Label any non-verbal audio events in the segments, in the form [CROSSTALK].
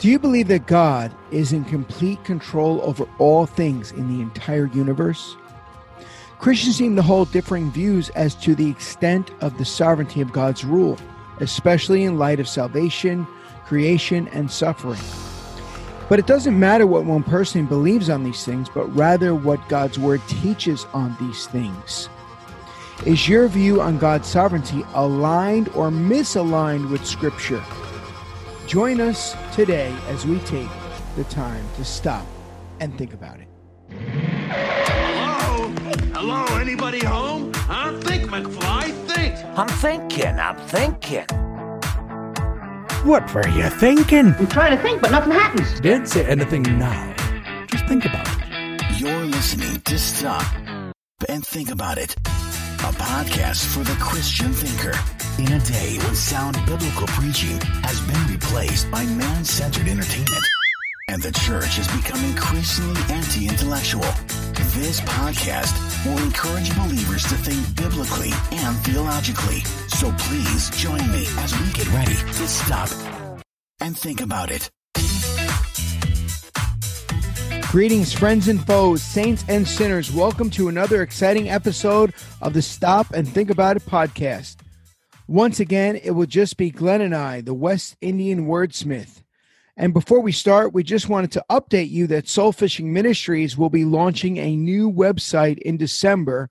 Do you believe that God is in complete control over all things in the entire universe? Christians seem to hold differing views as to the extent of the sovereignty of God's rule, especially in light of salvation, creation, and suffering. But it doesn't matter what one person believes on these things, but rather what God's word teaches on these things. Is your view on God's sovereignty aligned or misaligned with Scripture? Join us today as we take the time to stop and think about it. Hello? Hello? Anybody home? Huh? Think, McFly. Think. I'm thinking, I'm thinking. What were you thinking? I'm trying to think, but nothing happens. Don't say anything now. Just think about it. You're listening to Stop and Think About It, a podcast for the Christian thinker. In a day when sound biblical preaching has been replaced by man centered entertainment, and the church has become increasingly anti intellectual, this podcast will encourage believers to think biblically and theologically. So please join me as we get ready to stop and think about it. Greetings, friends and foes, saints and sinners. Welcome to another exciting episode of the Stop and Think About It podcast. Once again, it will just be Glenn and I, the West Indian wordsmith. And before we start, we just wanted to update you that Soul Fishing Ministries will be launching a new website in December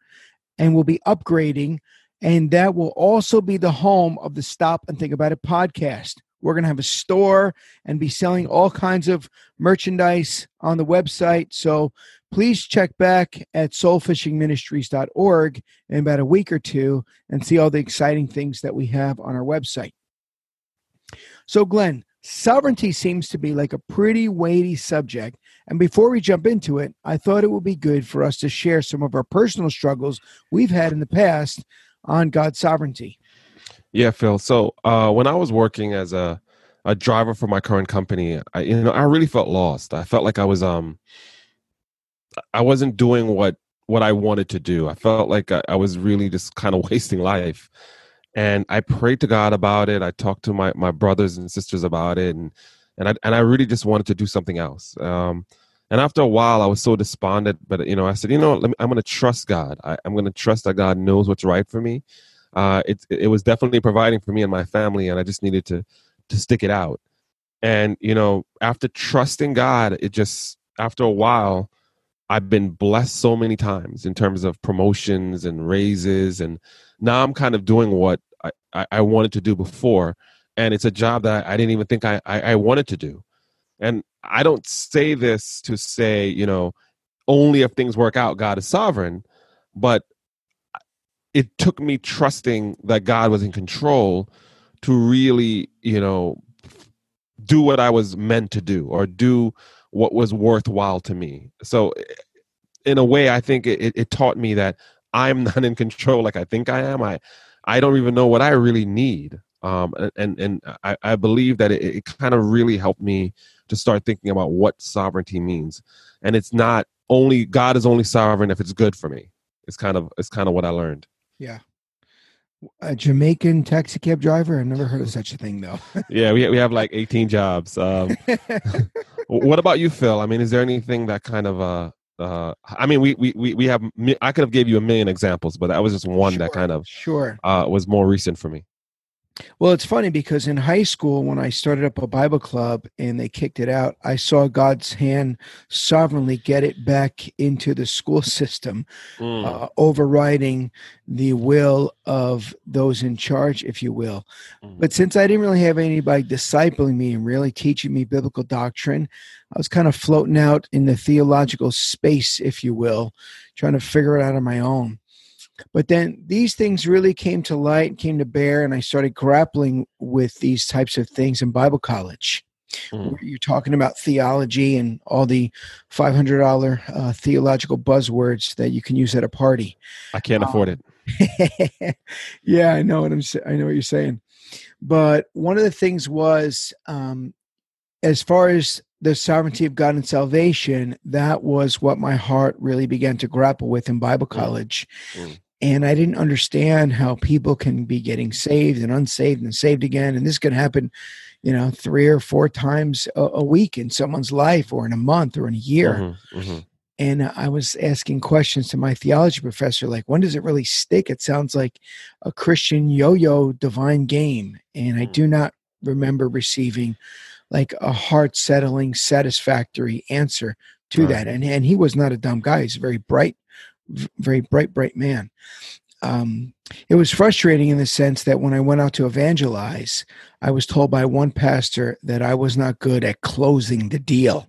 and will be upgrading. And that will also be the home of the Stop and Think About It podcast. We're going to have a store and be selling all kinds of merchandise on the website. So please check back at soulfishingministries.org in about a week or two and see all the exciting things that we have on our website. So, Glenn, sovereignty seems to be like a pretty weighty subject. And before we jump into it, I thought it would be good for us to share some of our personal struggles we've had in the past on God's sovereignty. Yeah, Phil. So uh, when I was working as a a driver for my current company, I you know I really felt lost. I felt like I was um I wasn't doing what what I wanted to do. I felt like I, I was really just kind of [LAUGHS] wasting life. And I prayed to God about it. I talked to my my brothers and sisters about it, and and I and I really just wanted to do something else. Um, and after a while, I was so despondent. But you know, I said, you know, me, I'm going to trust God. I, I'm going to trust that God knows what's right for me. Uh, it it was definitely providing for me and my family, and I just needed to to stick it out. And you know, after trusting God, it just after a while, I've been blessed so many times in terms of promotions and raises, and now I'm kind of doing what I, I, wanted to do before, and it's a job that I, I didn't even think I, I, I wanted to do. And I don't say this to say, you know, only if things work out, God is sovereign, but it took me trusting that God was in control to really, you know, do what I was meant to do or do what was worthwhile to me. So, in a way, I think it, it taught me that I'm [LAUGHS] not in control like I think I am. I I don't even know what I really need. Um, and and I, I believe that it, it kind of really helped me to start thinking about what sovereignty means. And it's not only God is only sovereign if it's good for me. It's kind of it's kind of what I learned. Yeah. A Jamaican taxi cab driver? I've never heard of such a thing, though. yeah, we we have like 18 jobs. Um, [LAUGHS] what about you, Phil? I mean, is there anything that kind of uh uh I mean, we we we have I could have gave you a million examples, but that was just one sure, that kind of sure uh was more recent for me. Well, it's funny because in high school, when I started up a Bible club and they kicked it out, I saw God's hand sovereignly get it back into the school [LAUGHS] system, mm. uh, overriding the will of those in charge, if you will. Mm. But since I didn't really have anybody discipling me and really teaching me biblical doctrine, I was kind of floating out in the theological space, if you will, trying to figure it out on my own. But then these things really came to light, came to bear, and I started grappling with these types of things in Bible college. Mm. You're talking about theology and all the $500 uh, theological buzzwords that you can use at a party. I can't um, afford it. [LAUGHS] yeah, I know what I'm. I know what you're saying. But one of the things was, um, as far as the sovereignty of God and salvation, that was what my heart really began to grapple with in Bible mm. college. Mm and I didn't understand how people can be getting saved and unsaved and saved again, and this could happen, you know, three or four times a, a week in someone's life or in a month or in a year. Mhm, mhm. And I was asking questions to my theology professor, like, when does it really stick? It sounds like a Christian yo yo divine game. And I Mm. do not remember receiving like a heart settling, satisfactory answer to Right. that. And, and he was not a dumb guy. He's a very bright, very bright, bright man. Um, it was frustrating in the sense that when I went out to evangelize, I was told by one pastor that I was not good at closing the deal.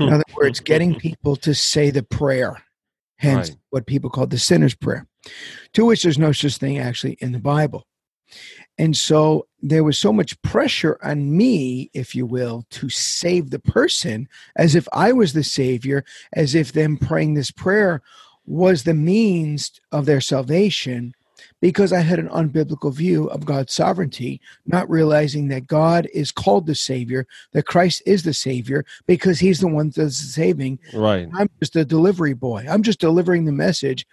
In other [LAUGHS] words, getting people to say the prayer, hence Right. what people call the sinner's prayer, to which there's no such thing actually in the Bible. And so there was so much pressure on me, if you will, to save the person as if I was the savior, as if them praying this prayer was the means of their salvation, because I had an unbiblical view of God's sovereignty, not realizing that God is called the savior, that Christ is the savior, because he's the one that does the saving. Right. I'm just a delivery boy. I'm just delivering the message,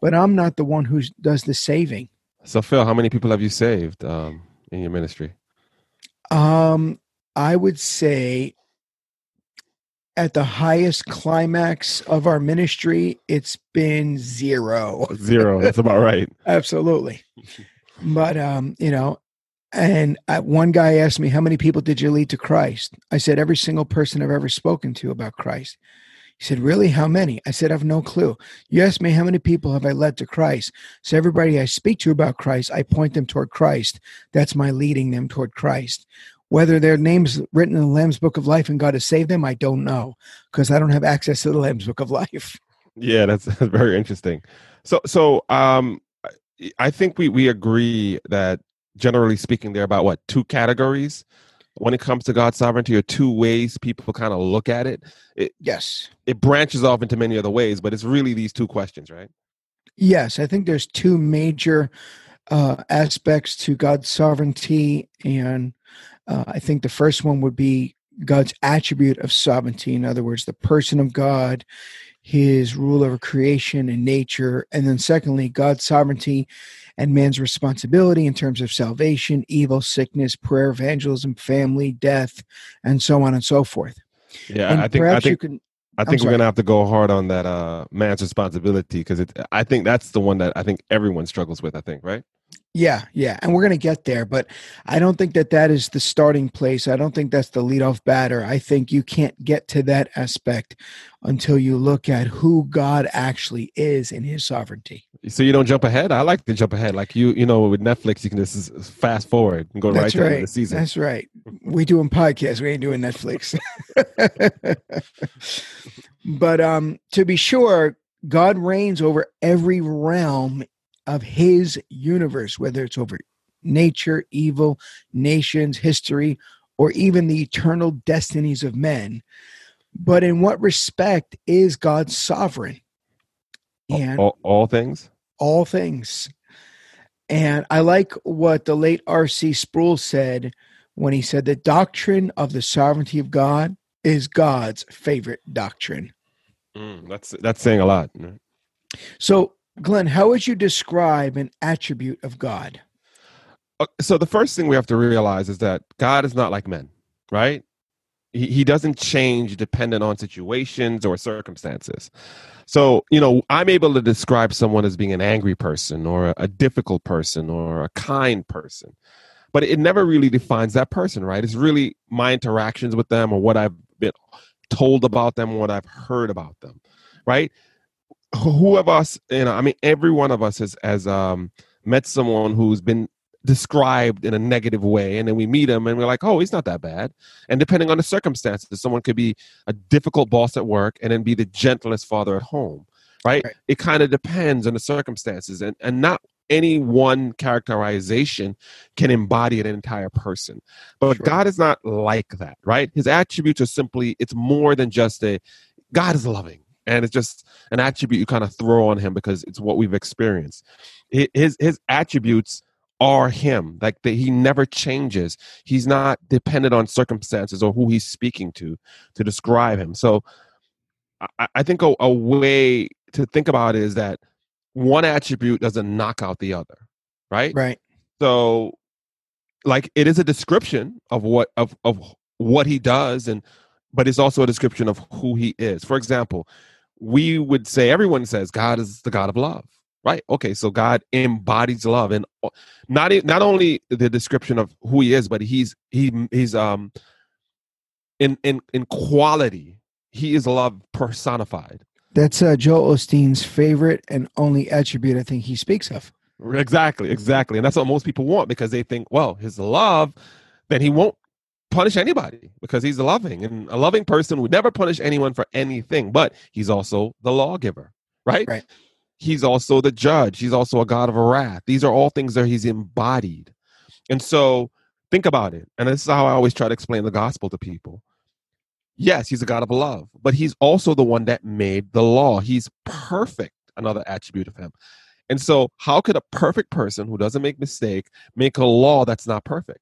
but I'm not the one who does the saving. So, Phil, how many people have you saved um, in your ministry? Um, I would say at the highest climax of our ministry, it's been zero. Zero. That's about [LAUGHS] right. Absolutely. But um, you know, and uh, one guy asked me, "How many people did you lead to Christ?" I said, "Every single person I've ever spoken to about Christ." He said, "Really? How many?" I said, "I have no clue." You asked me how many people have I led to Christ. So everybody I speak to about Christ, I point them toward Christ. That's my leading them toward Christ. Whether their names written in the Lamb's Book of Life and God has saved them, I don't know because I don't have access to the Lamb's Book of Life. Yeah, that's, that's very interesting. So, so um, I- think we we agree that generally speaking, there are about what two categories when it comes to God's sovereignty, or two ways people kind of look at it. It Yes. it branches off into many other ways, but it's really these two questions, right? Yes, I think there's two major uh, aspects to God's sovereignty, and uh, I think the first one would be God's attribute of sovereignty. In other words, the person of God, His rule over creation and nature, and then secondly, God's sovereignty and man's responsibility in terms of salvation, evil, sickness, prayer, evangelism, family, death, and so on and so forth. Yeah, and I think I think can. I think we're gonna have to go hard on that uh man's responsibility because it. I think that's the one that I think everyone struggles with. I think, right? Yeah, yeah, and we're going to get there, but I don't think that that is the starting place. I don't think that's the leadoff batter. I think you can't get to that aspect until you look at who God actually is in His sovereignty. So you don't jump ahead. I like to jump ahead. Like you, you know, with Netflix, you can just fast forward and go That's right to right. the season. That's right. We doing podcasts. We ain't doing Netflix. [LAUGHS] but um, to be sure, God reigns over every realm of His universe, whether it's over nature, evil, nations, history, or even the eternal destinies of men. But in what respect is God sovereign? And all, all things. all things. And I like what the late R.C. Sproul said when he said the doctrine of the sovereignty of God is God's favorite doctrine. Mm, that's that's saying a lot. So, Glenn, how would you describe an attribute of God? Uh, So the first thing we have to realize is that God is not like men, right? He, doesn't change dependent on situations or circumstances. So, you know, I'm able to describe someone as being an angry person or a difficult person or a kind person, but it never really defines that person, right? It's really my interactions with them or what I've been told about them, or what I've heard about them, right? Who of us, you know, I mean, every one of us has, has um, met someone who's been described in a negative way and then we meet him and we're like oh he's not that bad and depending on the circumstances someone could be a difficult boss at work and then be the gentlest father at home right, Right. it kind of depends on the circumstances and and not any one characterization can embody an entire person but Sure. god is not like that right his attributes are simply it's more than just a god is loving and it's just an attribute you kind of throw on him because it's what we've experienced. His his attributes are him like that he never changes. He's not dependent on circumstances or who he's speaking to to describe him. So i, I think a, a way to think about it is that one attribute doesn't knock out the other right? Right. so like it is a description of what of of what he does and but it's also a description of who he is. For example we would say everyone says god is the god of love right okay so god embodies love and uh, not not only the description of who he is but he's he he's um in in in quality he is love personified That's uh, Joel Osteen's favorite and only attribute I think he speaks of. Exactly, exactly. And that's what most people want because they think, well, his love, then he won't punish anybody because he's loving. And a loving person would never punish anyone for anything, but he's also the lawgiver, right? Right. He's also the judge. He's also a God of wrath. These are all things that he's embodied. And so think about it. And this is how I always try to explain the gospel to people. Yes, he's a God of love, but he's also the one that made the law. He's perfect, another attribute of him. And so, how could a perfect person who doesn't make mistake make a law that's not perfect?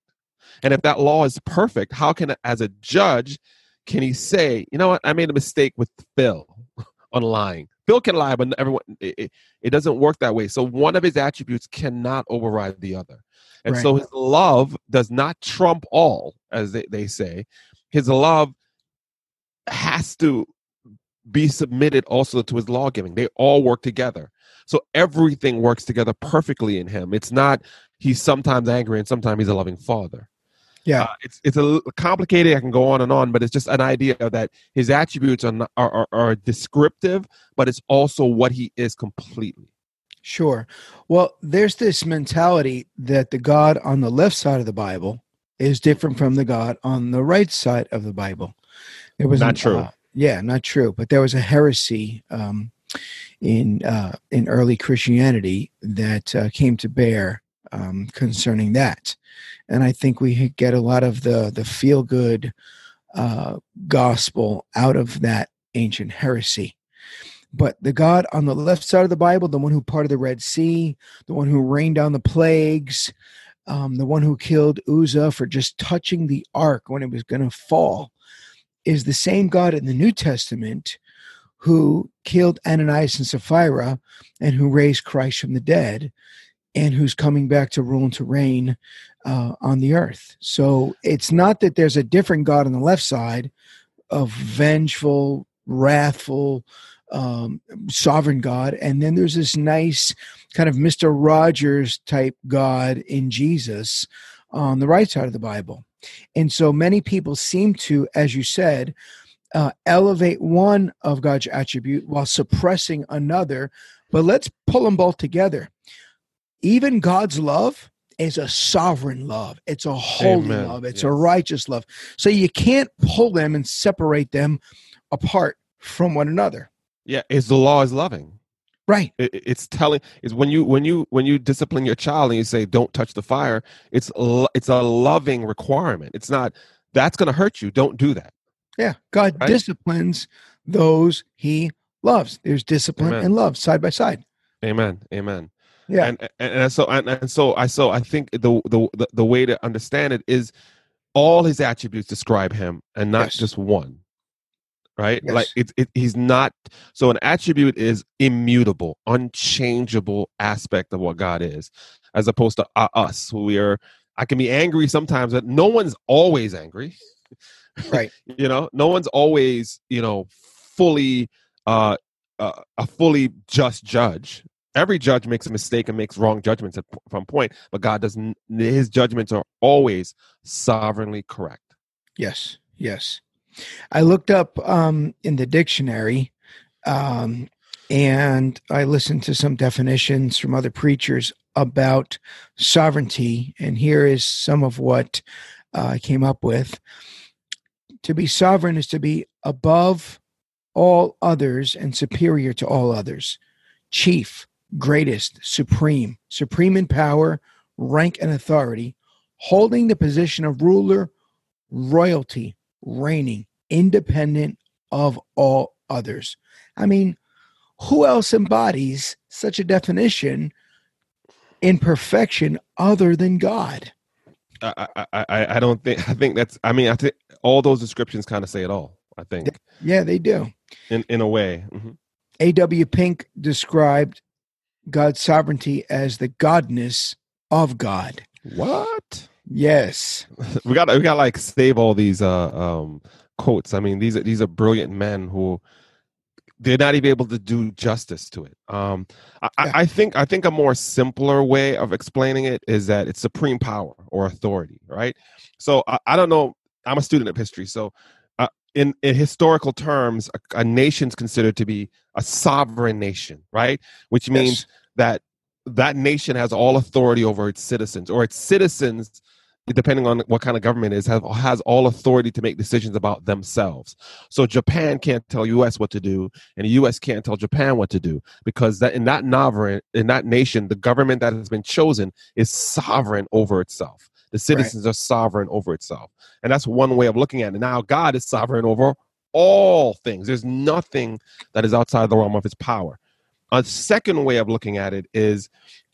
And if that law is perfect, how can, as a judge, can he say, you know what, I made a mistake with Phil [LAUGHS] on lying? Phil can lie, but everyone, it, it, doesn't work that way. So one of his attributes cannot override the other. And so his love does not trump all, as they, they say. His love has to be submitted also to his lawgiving. They all work together. So everything works together perfectly in him. It's not he's sometimes angry and sometimes he's a loving father. Yeah. Uh, it's it's a little complicated. I can go on and on, but it's just an idea that his attributes are, not, are, are are descriptive, but it's also what he is completely. Sure. Well, there's this mentality that the God on the left side of the Bible is different from the God on the right side of the Bible. It was Not an, true. uh, yeah, not true. But there was a heresy um, in uh, in early Christianity that uh, came to bear um, concerning that, and I think we get a lot of the the feel good uh, gospel out of that ancient heresy. But the God on the left side of the Bible, the one who parted the Red Sea, the one who rained down the plagues, um, the one who killed Uzzah for just touching the ark when it was going to fall, is the same God in the New Testament who killed Ananias and Sapphira and who raised Christ from the dead and who's coming back to rule and to reign uh, on the earth. So it's not that there's a different God on the left side of vengeful, wrathful, um, sovereign God, and then there's this nice kind of Mister Rogers type God in Jesus on the right side of the Bible. And so many people seem to, as you said, uh, elevate one of God's attribute while suppressing another. But let's pull them both together. Even God's love is a sovereign love. It's a holy Amen. love. It's a righteous love. So you can't pull them and separate them apart from one another. Yeah, is the law is loving. Right. It, it- it's telling is when you when you when you discipline your child and you say don't touch the fire. It's it's a loving requirement. It's not that's going to hurt you. Don't do that. Yeah. God Right. disciplines those he loves. There's discipline Amen. and love side by side. Amen. Amen. Yeah. And and, and so and, and so I so I think the, the the the way to understand it is all his attributes describe him and not Yes. just one. Right? Yes. Like it's it, he's not so an attribute is immutable, unchangeable aspect of what God is as opposed to uh, us who we are I can be angry sometimes but no one's always angry. Right. [LAUGHS] you know, no one's always, you know, fully uh, uh a fully just judge every judge makes a mistake and makes wrong judgments at some point but god doesn't his judgments are always sovereignly correct Yes, yes. I looked up um, in the dictionary um, and I listened to some definitions from other preachers about sovereignty. And here is some of what uh, I came up with. To be sovereign is to be above all others and superior to all others, chief, greatest, supreme, supreme in power, rank, and authority, holding the position of ruler royalty, reigning, independent of all others. I mean, who else embodies such a definition in perfection other than God? I, I i i don't think i think that's i mean i think all those descriptions kind of say it all i think Yeah, they do. in in a way Mhm. A.W. Pink described God's sovereignty as the godness of God. what Yes. [LAUGHS] we got we got like save all these uh um quotes. I mean, these are these are brilliant men who they're not even able to do justice to it. Um, I, Yeah. I think I think a more simpler way of explaining it is that it's supreme power or authority, right? So I, I don't know. I'm a student of history, so uh, in in historical terms, a, a nation's considered to be a sovereign nation, right? Which means Yes. that that nation has all authority over its citizens, or its citizens depending on what kind of government it is have, has all authority to make decisions about themselves. So japan can't tell us what to do and the us can't tell japan what to do because that in that sovereign in that nation the government that has been chosen is sovereign over itself. The citizens are sovereign over itself. And that's one way of looking at it. Now god is sovereign over all things. There's nothing that is outside the realm of his power. A second way of looking at it is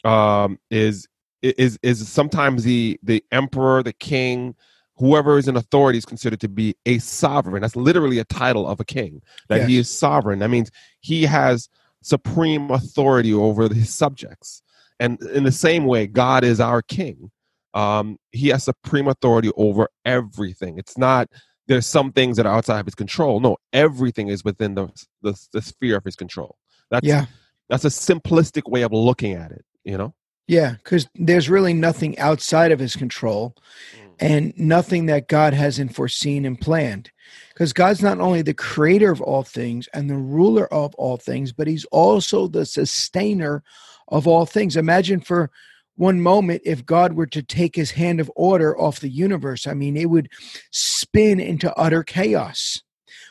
um is is is sometimes the the emperor the king whoever is in authority is considered to be a sovereign. That's literally a title of a king that he is sovereign. That means he has supreme authority over his subjects. And in the same way god is our king. Um he has supreme authority over everything. It's not there's some things that are outside of his control. No everything is within the the, the sphere of his control. That's Yeah. that's a simplistic way of looking at it you know Yeah, because there's really nothing outside of his control mm. and nothing that God hasn't foreseen and planned. Because God's not only the creator of all things and the ruler of all things, but he's also the sustainer of all things. Imagine for one moment if God were to take his hand of order off the universe. I mean, it would spin into utter chaos,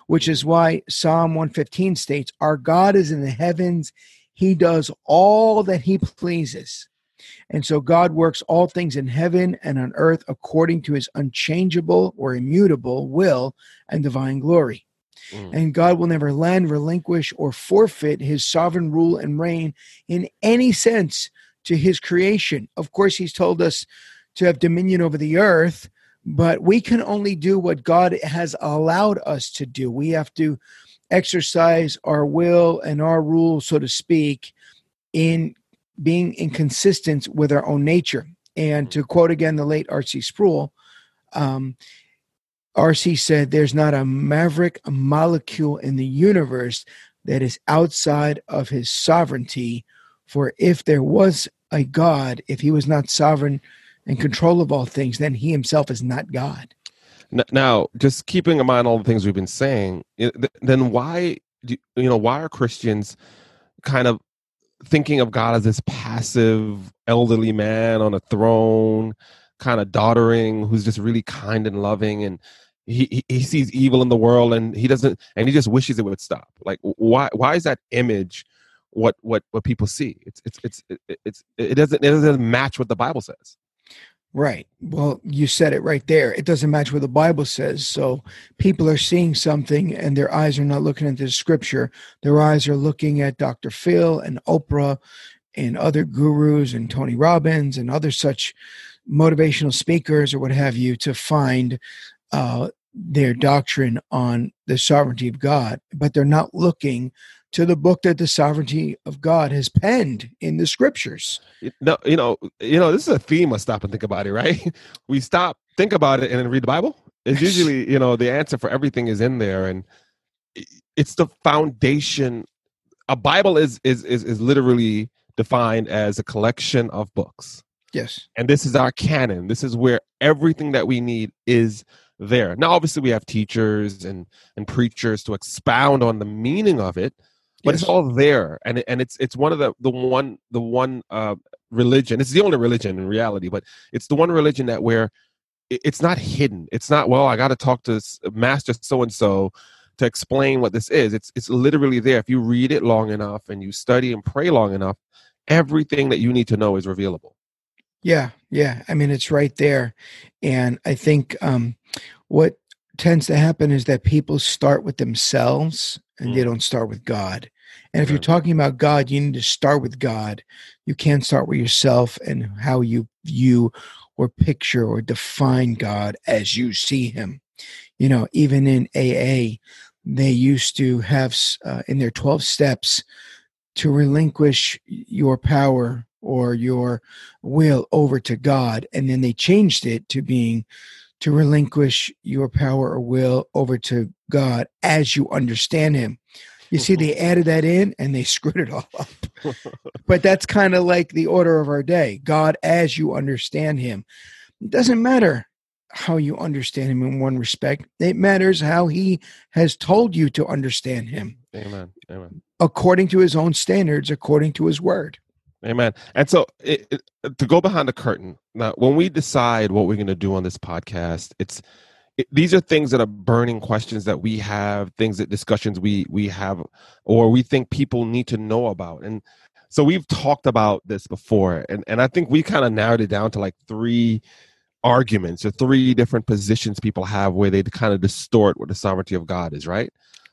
which is mm. why Psalm 115 states, Our God is in the heavens, he does all that he pleases. And so God works all things in heaven and on earth according to his unchangeable or immutable will and divine glory. Mm. And God will never lend, relinquish, or forfeit his sovereign rule and reign in any sense to his creation. Of course, he's told us to have dominion over the earth, but we can only do what God has allowed us to do. We have to exercise our will and our rule, so to speak, in being inconsistent with our own nature. And to quote again the late R.C. Sproul, um, R.C. said, There's not a maverick molecule in the universe that is outside of his sovereignty. For if there was a God, if he was not sovereign and control of all things, then he himself is not God. Now, just keeping in mind all the things we've been saying, then why, do, you know, why are Christians kind of thinking of God as this passive elderly man on a throne, kind of doddering, who's just really kind and loving, and he, he he sees evil in the world, and he doesn't, and he just wishes it would stop. Like, why why is that image what what what people see? It's it's it's it's it doesn't it doesn't match what the Bible says. Right. Well, you said it right there. It doesn't match what the Bible says. So people are seeing something and their eyes are not looking at the scripture. Their eyes are looking at Dr. Phil and Oprah and other gurus and Tony Robbins and other such motivational speakers or what have you to find uh, their doctrine on the sovereignty of God. But they're not looking to the book that the sovereignty of God has penned in the scriptures. no, you know, you know, this is a theme of stop and think about it, right? [LAUGHS] We stop, think about it, and then read the Bible. It's usually, you know, the answer for everything is in there, and it's the foundation. A Bible is is is is literally defined as a collection of books, Yes. and this is our canon. This is where everything that we need is there. Now, obviously, we have teachers and and preachers to expound on the meaning of it, but it's all there and and it's it's one of the the one the one uh religion it's the only religion in reality but it's the one religion that where it- it's not hidden it's not well i got to talk to master so and so to explain what this is it's it's literally there if you read it long enough and you study and pray long enough everything that you need to know is revealable Yeah, yeah. I mean, it's right there. And I think um, what tends to happen is that people start with themselves and they Mm. don't start with God. And if you're talking about God, you need to start with God. You can't start with yourself and how you view or picture or define God as you see him. You know, even in AA, they used to have uh, in their 12 steps to relinquish your power or your will over to God. And then they changed it to being to relinquish your power or will over to God as you understand Him. You see, they mm-hmm. added that in and they [LAUGHS] screwed it all up. but that's kind of like the order of our day God as you understand Him. It doesn't matter how you understand Him in one respect, it matters how He has told you to understand Him Amen. Amen. according to His own standards, according to His word. Amen. And so, it, it, to go behind the curtain now, when we decide what we're going to do on this podcast, it's it, these are things that are burning questions that we have, things that discussions we we have, or we think people need to know about. And so, we've talked about this before, and and I think we kind of narrowed it down to like three arguments or three different positions people have where they kind of distort what the sovereignty of God is, right?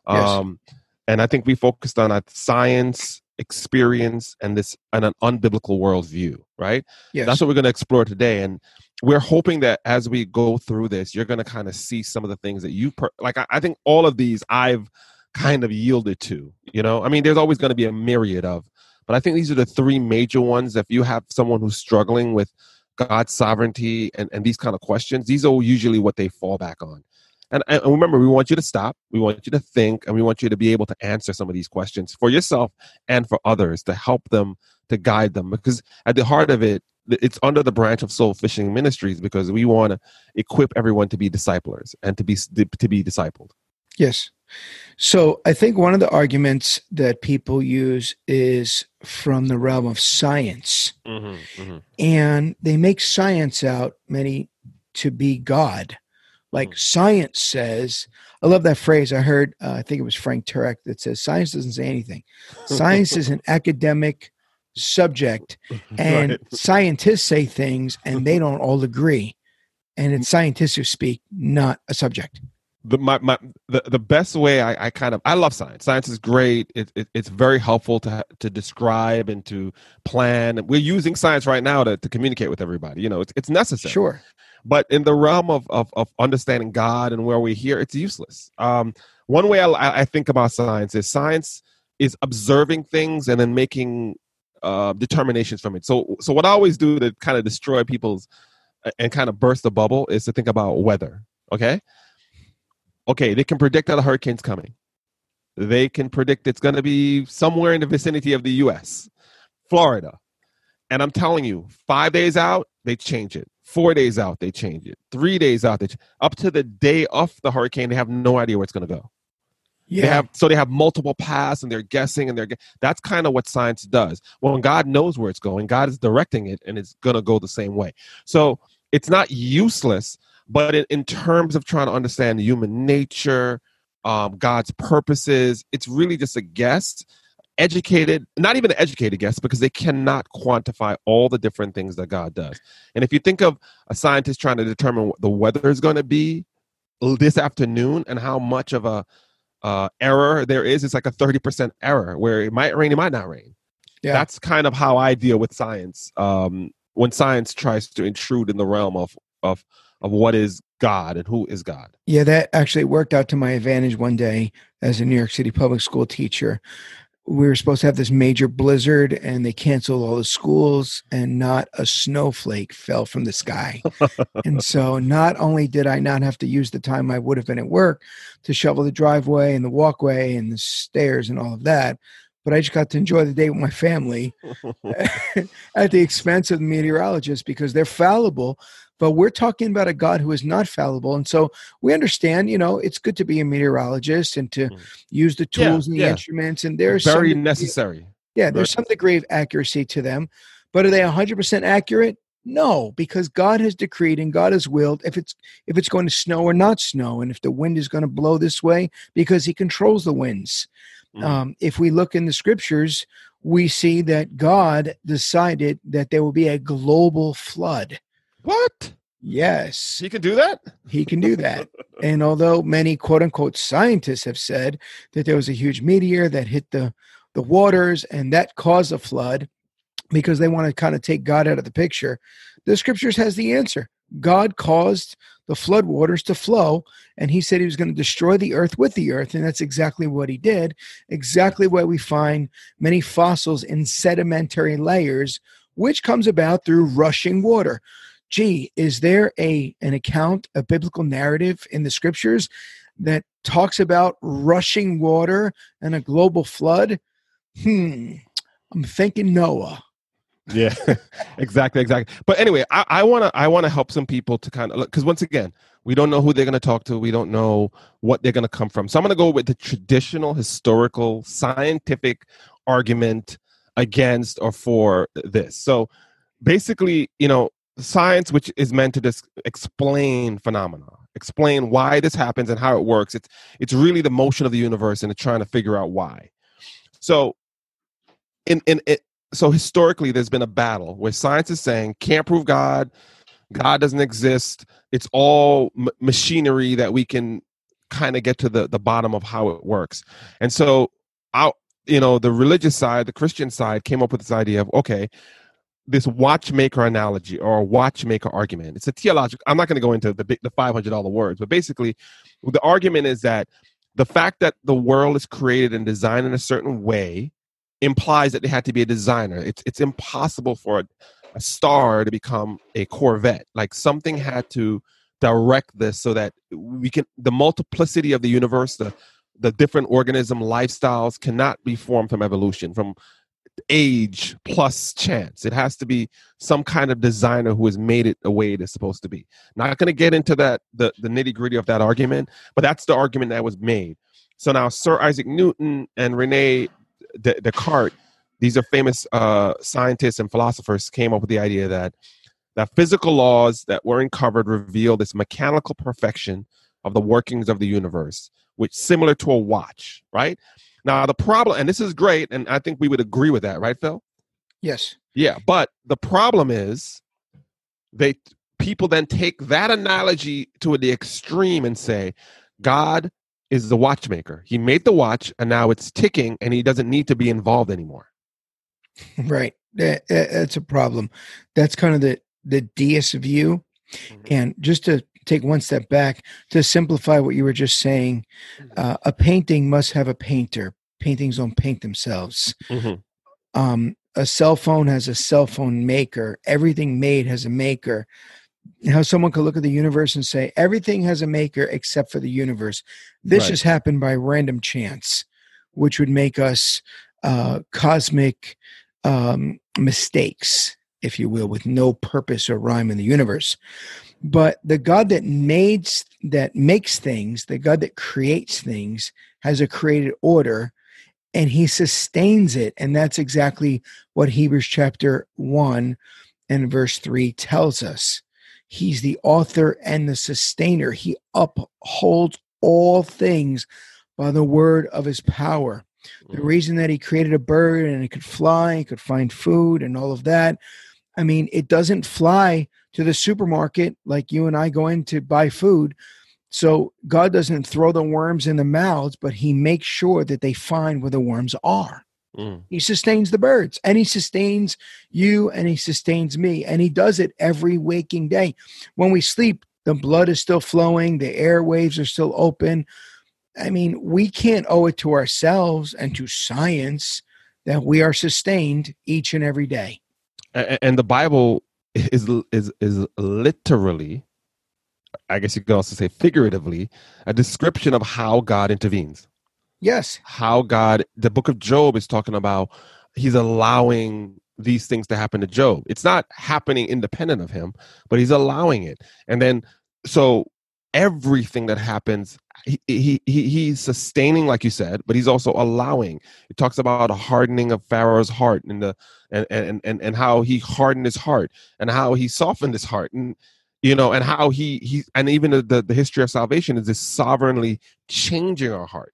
Yes. Um, and I think we focused on uh, science, experience, and this and an unbiblical worldview, right? Yes. That's what we're going to explore today, and we're hoping that as we go through this, you're going to kind of see some of the things that you per- like. I, I think all of these I've kind of yielded to. You know, I mean, there's always going to be a myriad of, but I think these are the three major ones. If you have someone who's struggling with God's sovereignty and, and these kind of questions, these are usually what they fall back on. And, and remember, we want you to stop, we want you to think, and we want you to be able to answer some of these questions for yourself and for others to help them, to guide them. Because at the heart of it, it's under the branch of Soul Fishing Ministries because we want to equip everyone to be disciplers and to be to be discipled. Yes. So I think one of the arguments that people use is from the realm of science, Mm-hmm, and they make science out many to be God. Like Mm. science says, I love that phrase. I heard, uh, I think it was Frank Turek that says, science doesn't say anything. [LAUGHS] Science is an academic subject, [LAUGHS] and Right. scientists say things and they [LAUGHS] don't all agree. And it's scientists who speak, not a subject. the my, my the, the best way I, I kind of I love science. Science is great. It, it, it's very helpful to to describe and to plan. We're using science right now to, to communicate with everybody. You know, it's it's necessary. Sure. But in the realm of, of of understanding God and where we're here, it's useless. Um, one way I, I think about science is science is observing things and then making uh, determinations from it. So so what I always do to kind of destroy people's and kind of burst the bubble is to think about weather. Okay okay, they can predict that a hurricane's coming. They can predict it's going to be somewhere in the vicinity of the US, Florida. And I'm telling you, five days out, they change it. Four days out, they change it. Three days out, they up to the day of the hurricane, they have no idea where it's going to go. Yeah. They have so they have multiple paths and they're guessing and they're that's kind of what science does. When God knows where it's going, God is directing it and it's going to go the same way. So it's not useless, but in, in terms of trying to understand human nature, um, God's purposes, it's really just a guess. Educated, not even an educated guess, because they cannot quantify all the different things that God does. And if you think of a scientist trying to determine what the weather is going to be this afternoon and how much of a uh, error there is, it's like a 30% error where it might rain, it might not rain. Yeah. That's kind of how I deal with science. Um, when science tries to intrude in the realm of, of, of what is God and who is God. Yeah, that actually worked out to my advantage one day as a New York City public school teacher. We were supposed to have this major blizzard and they canceled all the schools and not a snowflake fell from the sky. [LAUGHS] and so not only did I not have to use the time I would have been at work to shovel the driveway and the walkway and the stairs and all of that, but I just got to enjoy the day with my family [LAUGHS] [LAUGHS] at the expense of the meteorologists because they're fallible. But we're talking about a God who is not fallible. And so we understand, you know, it's good to be a meteorologist and to Mm. use the Yeah, tools and the yeah. instruments. And there's Very some, necessary. yeah, there's some degree of accuracy to them. But are they 100% accurate? No, because God has decreed and God has willed if it's if it's going to snow or not snow, and if the wind is going to blow this way, because He controls the winds. Mhm. Um, if we look in the scriptures, we see that God decided that there will be a global flood. What? Yes, He can do that? he can do that. and although many quote unquote scientists have said that there was a huge meteor that hit the, the waters and that caused a flood because they want to kind of take God out of the picture, the scriptures has the answer. God caused the flood waters to flow, and he said he was going to destroy the earth with the earth, and that's exactly what he did. Exactly where we find many fossils in sedimentary layers which comes about through rushing water. Gee, is there a an account, a biblical narrative in the scriptures that talks about rushing water and a global flood? Hmm. I'm thinking Noah. Yeah, [LAUGHS] exactly, exactly. But anyway, I want to I want to help some people to kind of look because once again, we don't know who they're to talk to. We don't know what they're to come from. So I'm to go with the traditional, historical, scientific argument against or for this. So basically, you know, science, which is meant to just explain phenomena, explain why this happens and how it works. It's it's really the motion of the universe, and it's trying to figure out why. So, in in it, so historically there's been a battle where science is saying can't prove god god doesn't exist it's all m- machinery that we can kind of get to the the bottom of how it works and so out you know the religious side the christian side came up with this idea of okay this watchmaker analogy or watchmaker argument it's a theological i'm not going to go into the the $500 words but basically the argument is that the fact that the world is created and designed in a certain way implies that they had to be a designer. It's it's impossible for a, a star to become a Corvette. Like something had to direct this so that we can the multiplicity of the universe, the the different organism lifestyles cannot be formed from evolution, from age plus chance. It has to be some kind of designer who has made it the way it is supposed to be. Not going to get into that the, the nitty gritty of that argument, but that's the argument that was made. So now Sir Isaac Newton and Rene Descartes, these are famous uh, scientists and philosophers, came up with the idea that that physical laws that were uncovered reveal this mechanical perfection of the workings of the universe, which similar to a watch, right? Now the problem, and this is great, and I think we would agree with that, right, Phil? Yes. Yeah, but the problem is they people then take that analogy to the extreme and say God is the watchmaker. He made the watch and now it's ticking and he doesn't need to be involved anymore. Right. That, that's a problem. That's kind of the, the deist view. Mm-hmm. And just to take one step back, to simplify what you were just saying, mm-hmm. uh, a painting must have a painter. Paintings don't paint themselves. Mm-hmm. Um, a cell phone has a cell phone maker. Everything made has a maker how someone could look at the universe and say everything has a maker except for the universe. This right. has happened by random chance, which would make us uh, cosmic um, mistakes, if you will, with no purpose or rhyme in the universe. But the God that made that makes things, the God that creates things, has a created order and he sustains it. And that's exactly what Hebrews chapter 1 and verse 3 tells us. He's the author and the sustainer. He upholds all things by the word of his power. The mm. reason that he created a bird and it could fly, it could find food and all of that. I mean, it doesn't fly to the supermarket like you and I go in to buy food. So God doesn't throw the worms in the mouths, but he makes sure that they find where the worms are. Mm. He sustains the birds and he sustains you and he sustains me. And he does it every waking day. When we sleep, the blood is still flowing, the airwaves are still open. I mean, we can't owe it to ourselves and to science that we are sustained each and every day. And the Bible is is is literally, I guess you could also say figuratively, a description of how God intervenes. Yes. How God, the book of Job is talking about he's allowing these things to happen to Job. It's not happening independent of him, but he's allowing it. And then, so everything that happens, he, he, he he's sustaining, like you said, but he's also allowing. It talks about a hardening of Pharaoh's heart and the and and and, and how he hardened his heart and how he softened his heart and you know and how he he and even the, the, history of salvation is this sovereignly changing our heart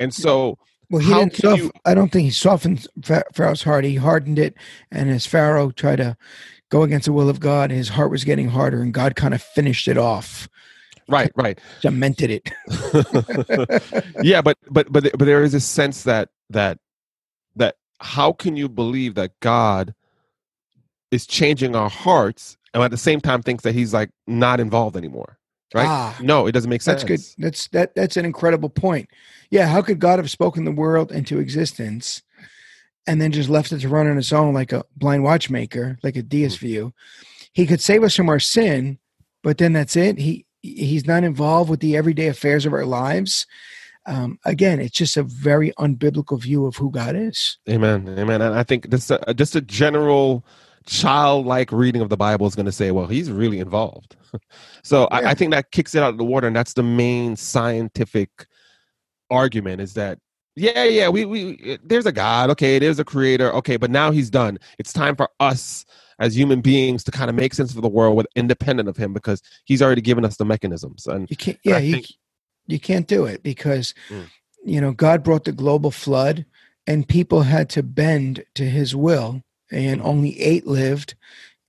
and so, well, he didn't. Soft, you, I don't think he softened Pharaoh's heart. He hardened it, and as Pharaoh tried to go against the will of God, his heart was getting harder, and God kind of finished it off. Right, right. [LAUGHS] Cemented it. [LAUGHS] yeah, but but but but there is a sense that that that how can you believe that God is changing our hearts and at the same time thinks that he's like not involved anymore? right? Ah, no, it doesn't make sense. That's good. That's that. That's an incredible point. Yeah, how could God have spoken the world into existence, and then just left it to run on its own like a blind watchmaker, like a deist Mm-hmm. view, he could save us from our sin, but then that's it. He he's not involved with the everyday affairs of our lives. Um, again, it's just a very unbiblical view of who God is. Amen. Amen. And I think this uh, just a general childlike reading of the Bible is going to say, well, he's really involved. [LAUGHS] so I, I think that kicks it out of the water, and that's the main scientific argument: is that yeah, yeah, we we there's a God, okay, there's a creator, okay, but now he's done. It's time for us as human beings to kind of make sense of the world with independent of him because he's already given us the mechanisms and You can't, yeah, you, think- you can't do it because, Mm. you know, God brought the global flood and people had to bend to his will and only eight lived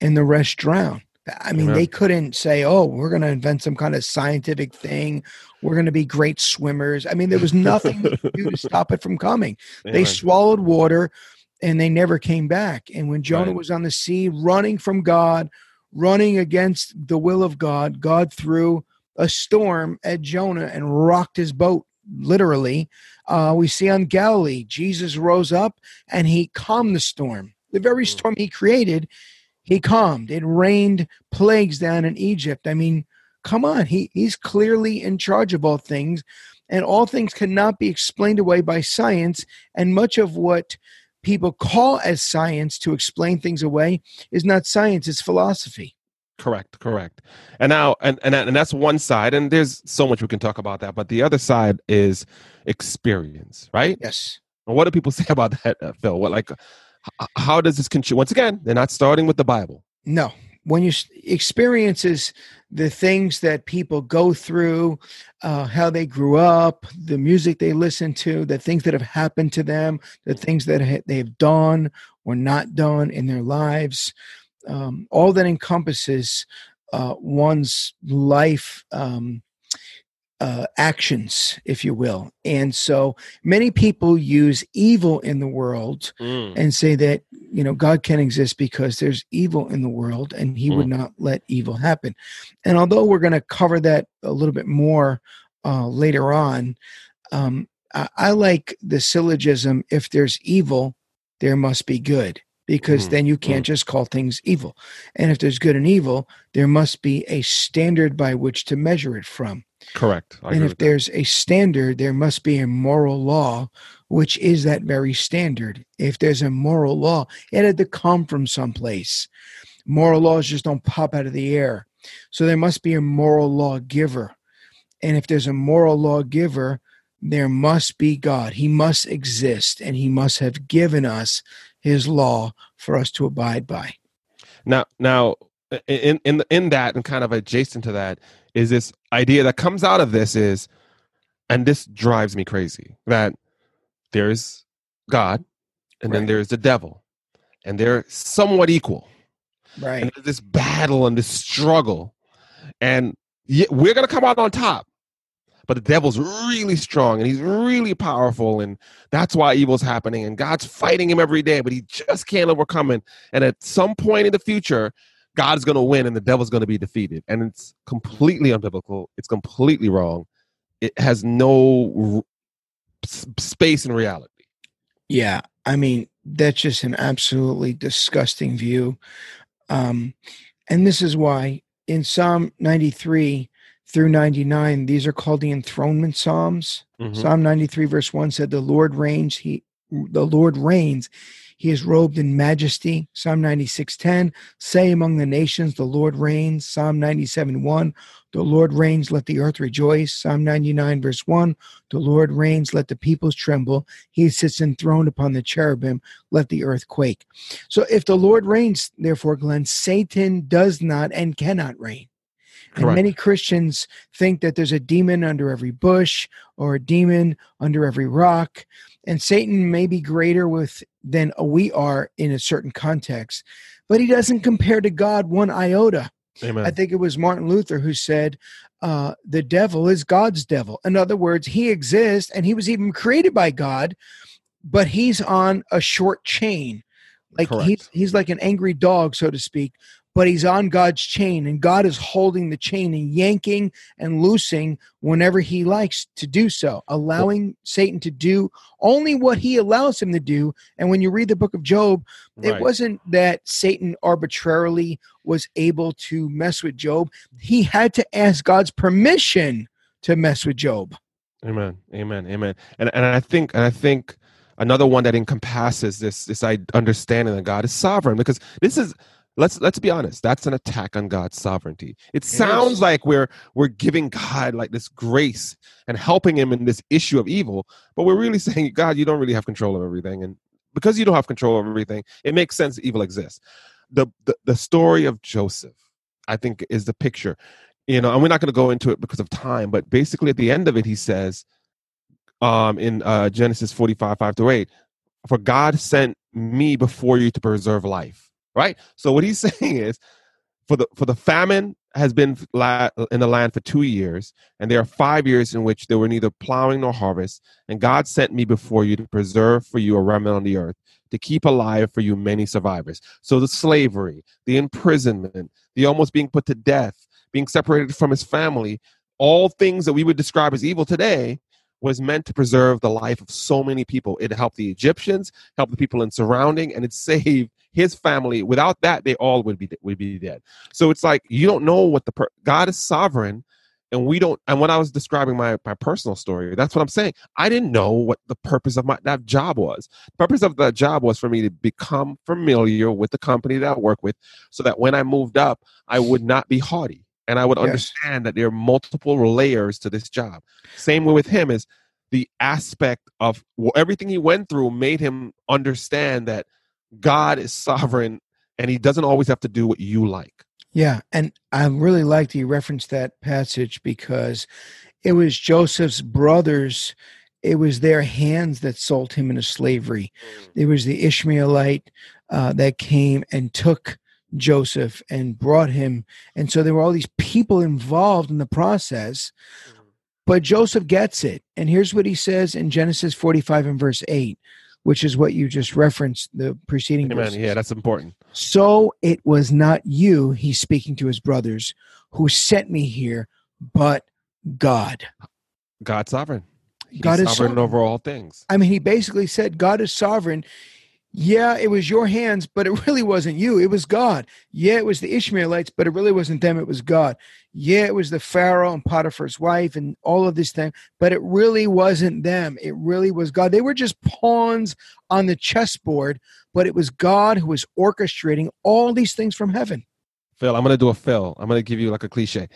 and the rest drowned. I mean, Amen. they couldn't say, oh, we're going to invent some kind of scientific thing. We're going to be great swimmers. I mean, there was nothing do to stop it from coming. [LAUGHS] They swallowed water and they never came back. And when Jonah Right. was on the sea, running from God, running against the will of God, God threw a storm at Jonah and rocked his boat, literally. Uh, we see on Galilee, Jesus rose up and he calmed the storm. The very Mm. storm he created, he calmed. It rained plagues down in Egypt. I mean, come on. He, he's clearly in charge of all things, and all things cannot be explained away by science. And much of what people call as science to explain things away is not science, it's philosophy. Correct, correct. And now, and, and and that's one side, and there's so much we can talk about that. But the other side is experience, right? Yes. And what do people [LAUGHS] say about that, uh, Phil? What like, how does this contribute? Once again, they're not starting with the Bible. No. When you experiences the things that people go through, uh, how they grew up, the music they listen to, the things that have happened to them, the things that ha- they have done or not done in their lives, um, all that encompasses uh, one's life um, uh, actions, if you will. And so many people use evil in the world and say that you know god can exist because there's evil in the world and he would not let evil happen. And although we're going to cover that a little bit more uh, later on um, I, I like the syllogism if there's evil there must be good because Mhm. then you can't just call things evil and if there's good and evil there must be a standard by which to measure it from Correct. I and if with that. there's a standard, there must be a moral law, which is that very standard. If there's a moral law, it had to come from someplace. Moral laws just don't pop out of the air. So there must be a moral law giver. And if there's a moral law giver, there must be God. He must exist and he must have given us his law for us to abide by. Now, now, in in in that, and kind of adjacent to that, is this idea that comes out of this is, and this drives me crazy that there's God, and then there's the devil, and they're somewhat equal, Right. and this battle and this struggle, and we're gonna come out on top. But the devil's really strong and he's really powerful, and that's why evil's happening. And God's fighting him every day, but he just can't overcome it. And at some point in the future, God's going to win and the devil's going to be defeated. And it's completely unbiblical. It's completely wrong. It has no r- space in reality. Yeah, I mean that's just an absolutely disgusting view, um, and this is why in Psalm ninety three through ninety nine these are called the enthronement psalms. Mhm. Psalm ninety three verse one said, "The Lord reigns; He, the Lord reigns. He is robed in majesty." Psalm ninety six ten, "Say among the nations, the Lord reigns." Psalm ninety seven one, "The Lord reigns; let the earth rejoice." Psalm ninety nine verse one, "The Lord reigns; let the peoples tremble." He sits enthroned upon the cherubim. Let the earth quake. So, if the Lord reigns, therefore, Glenn, Satan does not and cannot reign. And many Christians think that there's a demon under every bush or a demon under every rock. And Satan may be greater with than we are in a certain context, but he doesn't compare to God one iota. Amen. I think it was Martin Luther who said, uh, the devil is God's devil. In other words, he exists and he was even created by God, but he's on a short chain. Like he's, he's like an angry dog, so to speak, but he's on God's chain, and God is holding the chain and yanking and loosing whenever he likes to do so, allowing Satan to do only what he allows him to do. And when you read the book of Job, it wasn't that Satan arbitrarily was able to mess with Job, he had to ask God's permission to mess with Job. Amen. Amen. Amen. And and I think and I think another one that encompasses this this I understanding that God is sovereign because this is let's let's be honest that's an attack on God's sovereignty. It sounds like we're we're giving God like this grace and helping him in this issue of evil, but we're really [LAUGHS] saying God you don't really have control of everything and because you don't have control of everything, it makes sense that evil exists. The the, the story of Joseph I think is the picture you know and we're not going to go into it because of time but basically at the end of it he says um in uh genesis 45 5 to 8 for god sent me before you to preserve life right so what he's [LAUGHS] saying is for the for the famine has been in the land for two years and there are five years in which there were neither plowing nor harvest and god sent me before you to preserve for you a remnant on the earth to keep alive for you many survivors so the slavery the imprisonment the almost being put to death being separated from his family, all things that we would describe as evil today was meant to preserve the life of so many people. It helped the Egyptians, helped the people in surrounding, and it [LAUGHS] saved his family. Without that, they all would be would be dead. So it's like you don't know what the per- God is sovereign, and we don't. And when I was describing my my personal story, that's what I'm saying. I didn't know what the purpose of my that job was. The purpose of that job was for me to become familiar with the company that I work with, so that when I moved up, I would not be haughty and I would Yes. understand that there are multiple layers to this job. Same way with him is the aspect of well, everything he went through made him understand that God is sovereign and he doesn't always have to do what you like. Yeah, and I really liked you referenced that passage because it was Joseph's brothers, it was their hands that sold him into slavery. It was the Ishmaelite uh, that came and took Joseph and brought him, and so there were all these people involved in the process. But Joseph gets it, and here's what he says in Genesis 45 and verse 8, which is what you just referenced the preceding Amen. verses. Yeah, that's important. So it was not you, he's speaking to his brothers, who sent me here, but God. God's sovereign. He's God is sovereign sovereign. over all things. I mean, he basically said, God is sovereign. Yeah, it was your hands, but it [LAUGHS] really wasn't you. It was God. Yeah, it was the Ishmaelites, but it really wasn't them. It was God. Yeah, it was the Pharaoh and Potiphar's wife and all of this thing, but it really wasn't them. It really was God. They were just pawns on the chessboard, but it was God who was orchestrating all these things from heaven. Phil, I'm gonna do a Phil. I'm gonna give you like a cliche.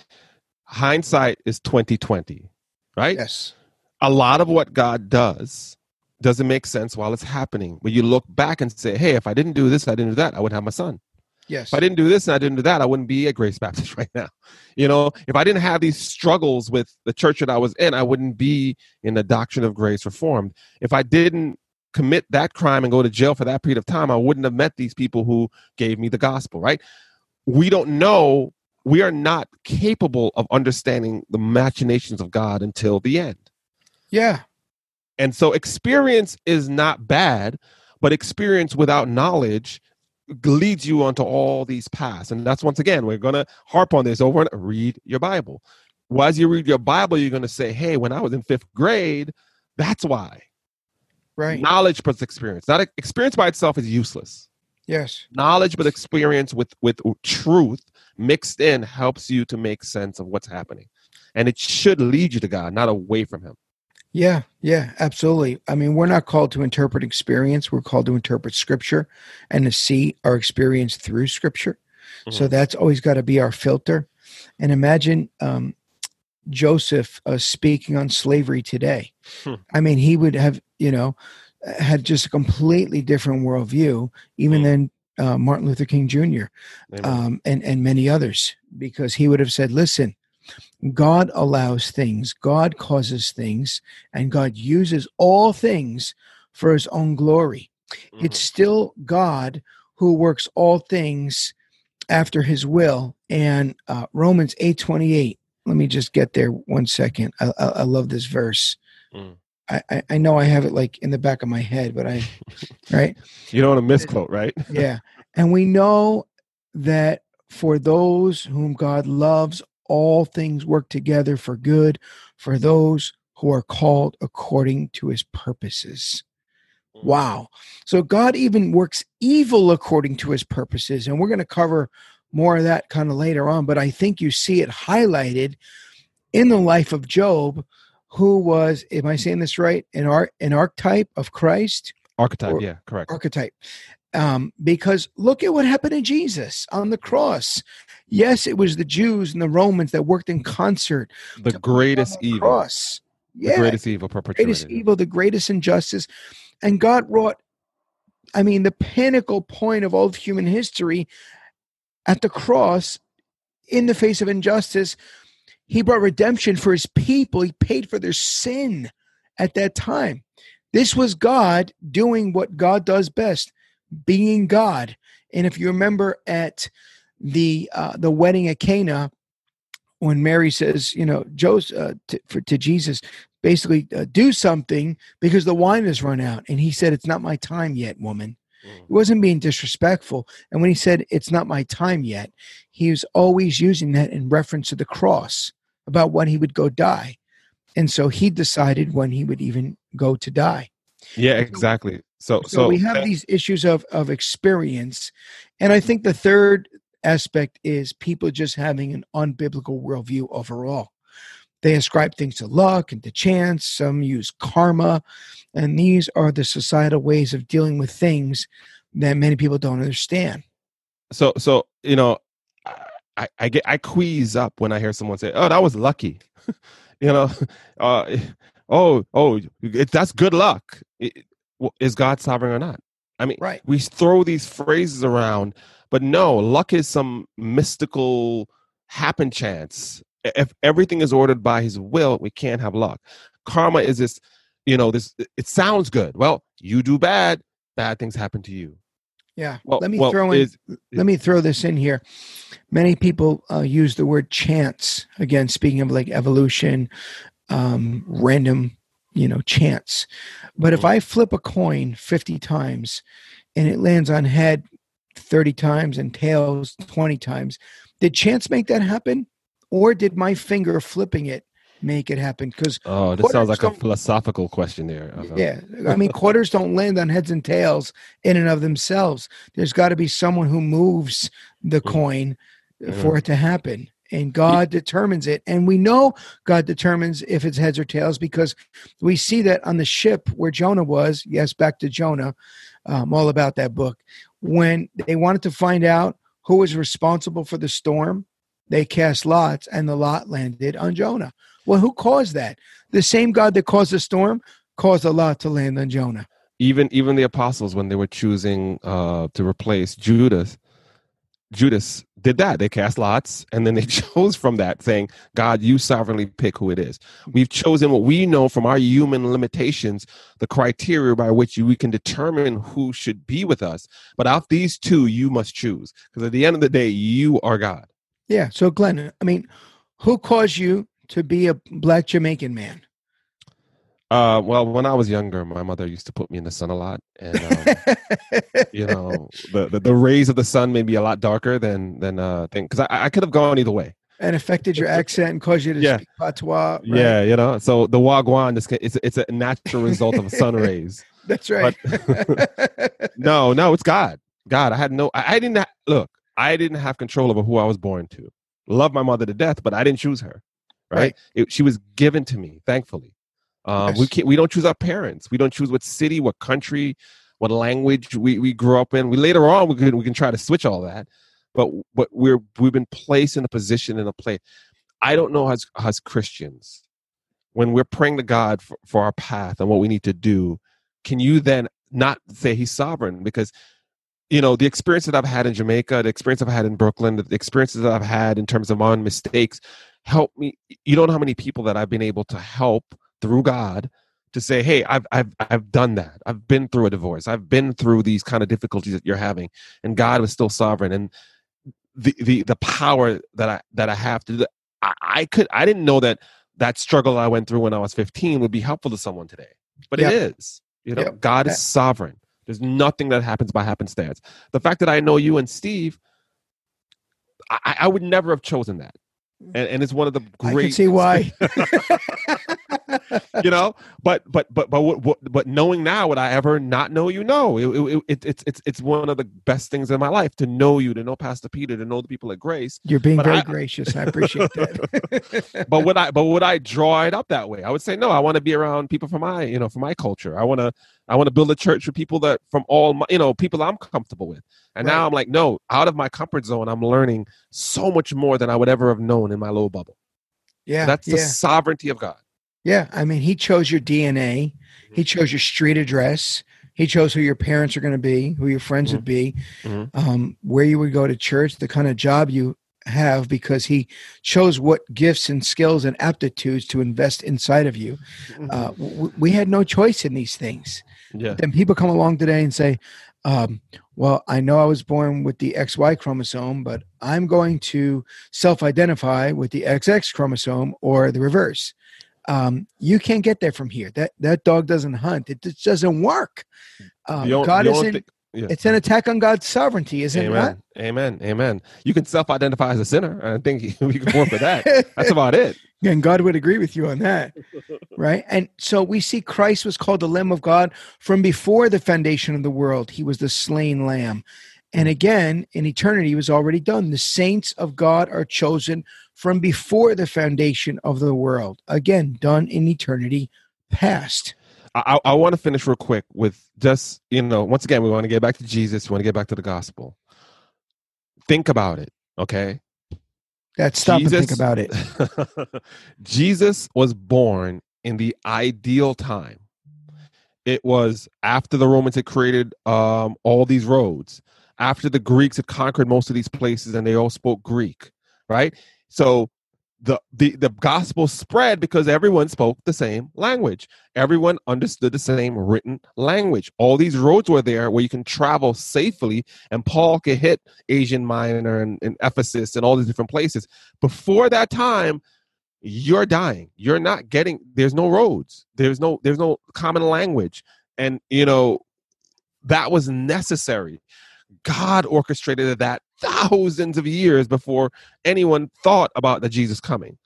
Hindsight is 2020, right? Yes. a lot of what God does doesn't make sense while it's happening. But you look back and say, hey, if I didn't do this, I didn't do that, I wouldn't have my son. Yes. If I didn't do this and I didn't do that, I wouldn't be at Grace Baptist [LAUGHS] right now. You know, if I didn't have these struggles with the church that I was in, I wouldn't be in the doctrine of grace reformed. If I didn't commit that crime and go to jail for that period of time, I wouldn't have met these people who gave me the gospel, right? We don't know, we are not capable of understanding the machinations of God until the end. yeah. And so experience is not bad, but experience without knowledge leads you onto all these paths. And that's once again, we're going to harp on this over and read your Bible. Well, as you read your Bible, you're going to say, hey, when I was in fifth grade, that's why. Right. Knowledge plus experience. Not experience by itself is useless. yes. Knowledge but experience with with truth mixed in helps you to make sense of what's happening. And it should lead you to God, not away from him. Yeah. Yeah. Absolutely. I mean, we're not called to interpret experience. We're called to interpret scripture and to see our experience through scripture. So Mhm. that's always got to be our filter. And imagine um, Joseph uh, speaking on slavery today. Hmm. I mean, he would have, you know, had just a completely different worldview, even Hmm. than uh, Martin Luther King Jr. Um, and and many others, because he would have said, "Listen, God allows things, God causes things, and God uses all things for His own glory. Mhm. It's still God who works all things after His will." And uh, Romans eight twenty eight. Let me just get there one second. I, I, I love this verse. Mm. I, I, I know I have it like in the back of my head, but I, [LAUGHS] right? you don't want to misquote, right? yeah. [LAUGHS] And we know that for those whom God loves, all things work together for good for those who are called according to his purposes. Mm-hmm. Wow. So God even works evil according to his purposes. And we're going to cover more of that kind of later on. But I think you see it highlighted in the life of Job, who was, am I saying this right? An, ar- an archetype of Christ? Archetype, Or- yeah, correct. archetype. Um, because look at what happened to Jesus on the cross. Yes, it was the Jews and the Romans that worked in concert. The to put him greatest the evil. Cross. The greatest evil perpetrated. greatest evil, the greatest injustice. And God wrought, I mean, the pinnacle point of all of human history at the cross in the face of injustice. He brought redemption for his people. He paid for their sin at that time. This was God doing what God does best, being God. And if you remember at the uh, the wedding at Cana, when Mary says, you know, Joseph uh, to, for, to Jesus, basically uh, do something because the wine has run out, and he said, "It's not my time yet, woman." He wasn't being disrespectful, and when he said, "It's not my time yet," he was always using that in reference to the cross about when he would go die, and so he decided when he would even go to die. Yeah, exactly. So, So, so, we have these issues of of experience, and I think the third aspect is people just having an unbiblical worldview overall. They ascribe things to luck and to chance. Some use karma, and these are the societal ways of dealing with things that many people don't understand. so, so you know, I, I get I quease up when I hear someone say, "Oh, that was lucky," [LAUGHS] you know, [LAUGHS] uh, oh, oh, it, that's good luck. It- well, is God sovereign or not? I mean, Right. we throw these phrases around, but no, luck is some mystical happen chance. If everything is ordered by His will, we can't have luck. Karma is this, you know, this. It sounds good. Well, you do bad, bad things happen to you. Yeah. Well, let me well, throw in. is- let me throw this in here. Many people uh, use the word chance again, speaking of like evolution, um, random, you know, chance. But if Mhm. I flip a coin 50 times and it lands on head 30 times and tails 20 times, did chance make that happen? Or did my finger flipping it make it happen? Because Oh, this sounds like a philosophical question there. Uh-huh. yeah, I mean, quarters don't land on heads and tails in and of themselves. There's got to be someone who moves the Mhm. coin for it to happen. And God determines it. And we know God determines if it's heads or tails because we see that on the ship where Jonah was. Yes, back to Jonah. I'm all about that book. When they wanted to find out who was responsible for the storm, they cast lots and the lot landed on Jonah. Well, who caused that? The same God that caused the storm caused a lot to land on Jonah. Even even the apostles, when they were choosing uh, to replace Judas, Judas did that. They cast lots, and then they [LAUGHS] chose from that, saying, "God, you sovereignly pick who it is." We've chosen what we know from our human limitations, the criteria by which we can determine who should be with us. But out these two, you must choose, because at the end of the day, you are God. Yeah. So, Glenn, I mean, who caused you to be a black Jamaican man? Uh, well, when I was younger, my mother used to put me in the sun a lot, and um, [LAUGHS] you know the, the the rays of the sun may be a lot darker than than uh thing because I, I could have gone either way and affected your accent and caused you to Yeah. speak patois. right? yeah you know so the wagwan ca- it's it's a natural result of sun [LAUGHS] rays That's right. [LAUGHS] no no it's god god i had no i, I didn't ha- look i didn't have control over who i was born to love my mother to death but i didn't choose her right, Right. It, she was given to me thankfully um we can't we don't choose our parents. We don't choose what city what country what language we, we grew up in. We later on we can we can try to switch all that but but we're we've been placed in a position in a place i don't know as as christians when we're praying to god for, for our path and what we need to do can you then not say he's sovereign? Because you know the experience that i've had in jamaica the experience i've had in brooklyn the experiences that i've had in terms of my own mistakes help me you don't know how many people that i've been able to help through god to say hey i've i've i've done that. I've been through a divorce. I've been through these kind of difficulties that you're having. And god was still sovereign. And the the the power that i that i have to do that i, I could i didn't know that that struggle i went through when i was 15 would be helpful to someone today but Yep. it is you know? Yep. god is sovereign. There's nothing that happens by happenstance. The fact that i know you and steve I, I would never have chosen that. Mm. And, and it's one of the I great can see why. [LAUGHS] [LAUGHS] [LAUGHS] you know? But but but but what, what, but knowing now would i ever not know you? No. It, it, it, it's it's it's one of the best things in my life to know you to know pastor peter to know the people at grace. You're being But very I- gracious. I appreciate that. [LAUGHS] but would i but would i draw it up that way? I would say no i want to be around people from my you know from my culture. I want to i want to build a church with people that from all my, you know people i'm comfortable with. And now i'm like no out of my comfort zone i'm learning so much more than i would ever have known in my little bubble. Yeah, that's the sovereignty of god yeah. I mean, he chose your DNA. He chose your street address. He chose who your parents are going to be, who your friends would be, Mhm. um, where you would go to church, the kind of job you have, because he chose what gifts and skills and aptitudes to invest inside of you. Uh, w- we had no choice in these things. yeah then people come along today and say, um, well, I know I was born with the XY chromosome, but I'm going to self identify with the XX chromosome or the reverse. Um, you can't get there from here. That that dog doesn't hunt. It just doesn't work. Um, God is in, thing- yeah. it's an attack on God's sovereignty, isn't it? Amen. Amen. Amen. You can self-identify as a sinner. I think [LAUGHS] we can work with that. That's about it. [LAUGHS] And God would agree with you on that. right? And so we see Christ was called the Lamb of God from before the foundation of the world. He was the slain lamb. And again, in eternity, was already done. The saints of God are chosen from before the foundation of the world. Again, done in eternity past. I, I want to finish real quick with just, you know, once again, we want to get back to Jesus. We want to get back to the gospel. Think about it, okay? That's stop and think about it. [LAUGHS] Jesus was born in the ideal time. It was after the Romans had created um, all these roads, after the Greeks had conquered most of these places and they all spoke Greek, right? So the, the the gospel spread because everyone spoke the same language. Everyone understood the same written language. All these roads were there where you can travel safely, and Paul could hit Asian Minor and, and Ephesus and all these different places. Before that time, you're dying. You're not getting. There's no roads. There's no. There's no common language, and you know that was necessary. God orchestrated that thousands of years before anyone thought about the Jesus coming.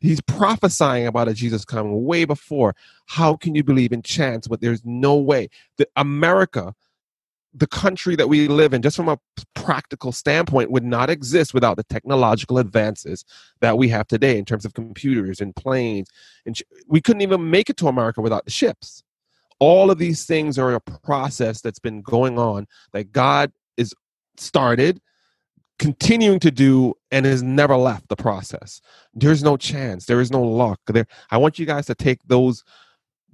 He's prophesying about a Jesus coming way before. How can you believe in chance when there's no way that America, the country that we live in, just from a practical standpoint, would not exist without the technological advances that we have today in terms of computers and planes. And we couldn't even make it to America without the ships. All of these things are a process that's been going on that God started continuing to do and has never left the process. There's no chance. There is no luck. There i want you guys to take those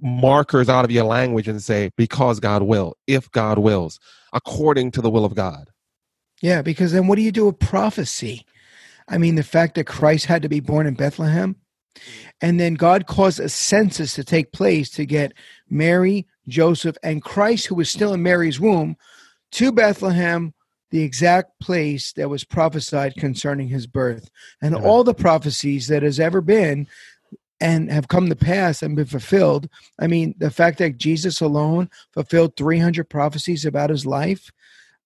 markers out of your language and say because god will if god wills according to the will of god. Yeah, because then what do you do with prophecy? I mean, the fact that Christ had to be born in Bethlehem, and then God caused a census to take place to get Mary, Joseph, and Christ, who was still in Mary's womb, to Bethlehem, the exact place that was prophesied concerning his birth. And Amen. all the prophecies that has ever been and have come to pass and been fulfilled. I mean, the fact that Jesus alone fulfilled 300 prophecies about his life.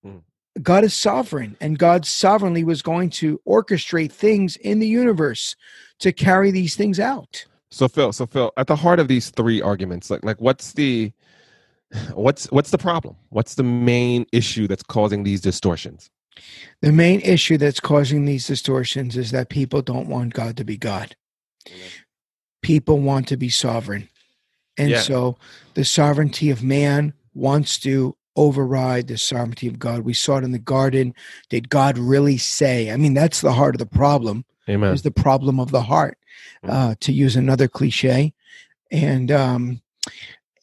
Mm. God is sovereign, and God sovereignly was going to orchestrate things in the universe to carry these things out. so phil so phil at the heart of these three arguments like like what's the what's what's the problem what's the main issue that's causing these distortions The main issue that's causing these distortions is that people don't want God to be God. People want to be sovereign. And Yeah. so the sovereignty of man wants to override the sovereignty of God. We saw it in the garden. Did God really say? I mean, that's the heart of the problem. amen is the problem of the heart, uh, to use another cliche. And, um,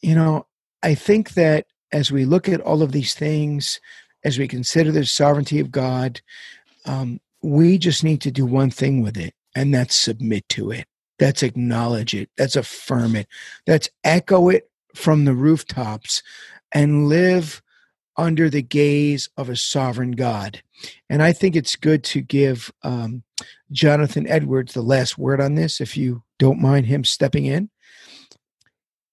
you know, I think that as we look at all of these things, as we consider the sovereignty of God, um, we just need to do one thing with it, and that's submit to it. That's acknowledge it. That's affirm it. That's echo it from the rooftops and live under the gaze of a sovereign God. And I think it's good to give um, Jonathan Edwards the last word on this, if you don't mind him stepping in.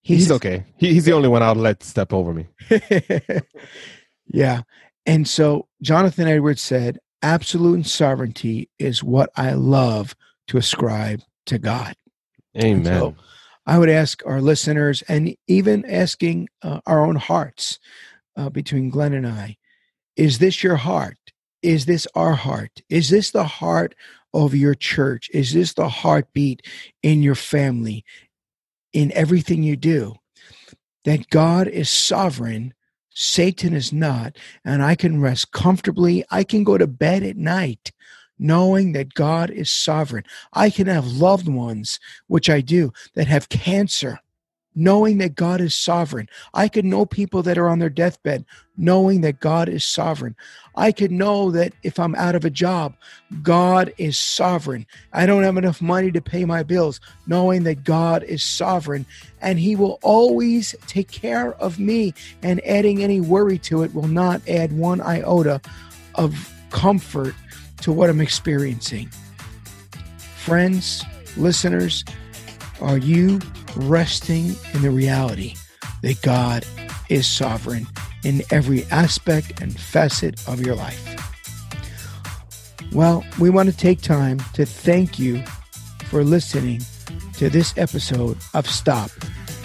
He's okay he, he's the only one i'll let step over me [LAUGHS] yeah. And so Jonathan Edwards said, absolute sovereignty is what I love to ascribe to God. Amen. So I would ask our listeners and even asking uh, our own hearts uh, between Glenn and I is this your heart? Is this our heart? Is this the heart of your church? Is this the heartbeat in your family, in everything you do? That God is sovereign, Satan is not, and I can rest comfortably. I can go to bed at night knowing that God is sovereign. I can have loved ones, which I do, that have cancer, knowing that God is sovereign. I could know people that are on their deathbed, knowing that God is sovereign. I could know that if I'm out of a job, God is sovereign. I don't have enough money to pay my bills, knowing that God is sovereign and He will always take care of me. And adding any worry to it will not add one iota of comfort to what I'm experiencing. Friends, listeners, are you resting in the reality that God is sovereign in every aspect and facet of your life? Well, we want to take time to thank you for listening to this episode of Stop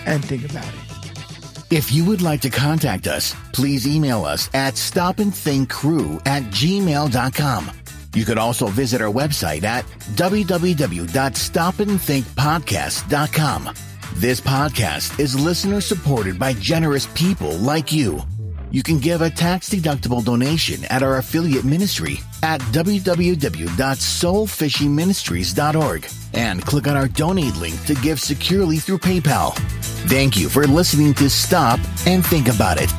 and Think About It. If you would like to contact us, please email us at stopandthinkcrew at gmail.com. You could also visit our website at www.stopandthinkpodcast.com. This podcast is listener supported by generous people like you. You can give a tax deductible donation at our affiliate ministry at www.soulfishingministries.org and click on our donate link to give securely through PayPal. Thank you for listening to Stop and Think About It.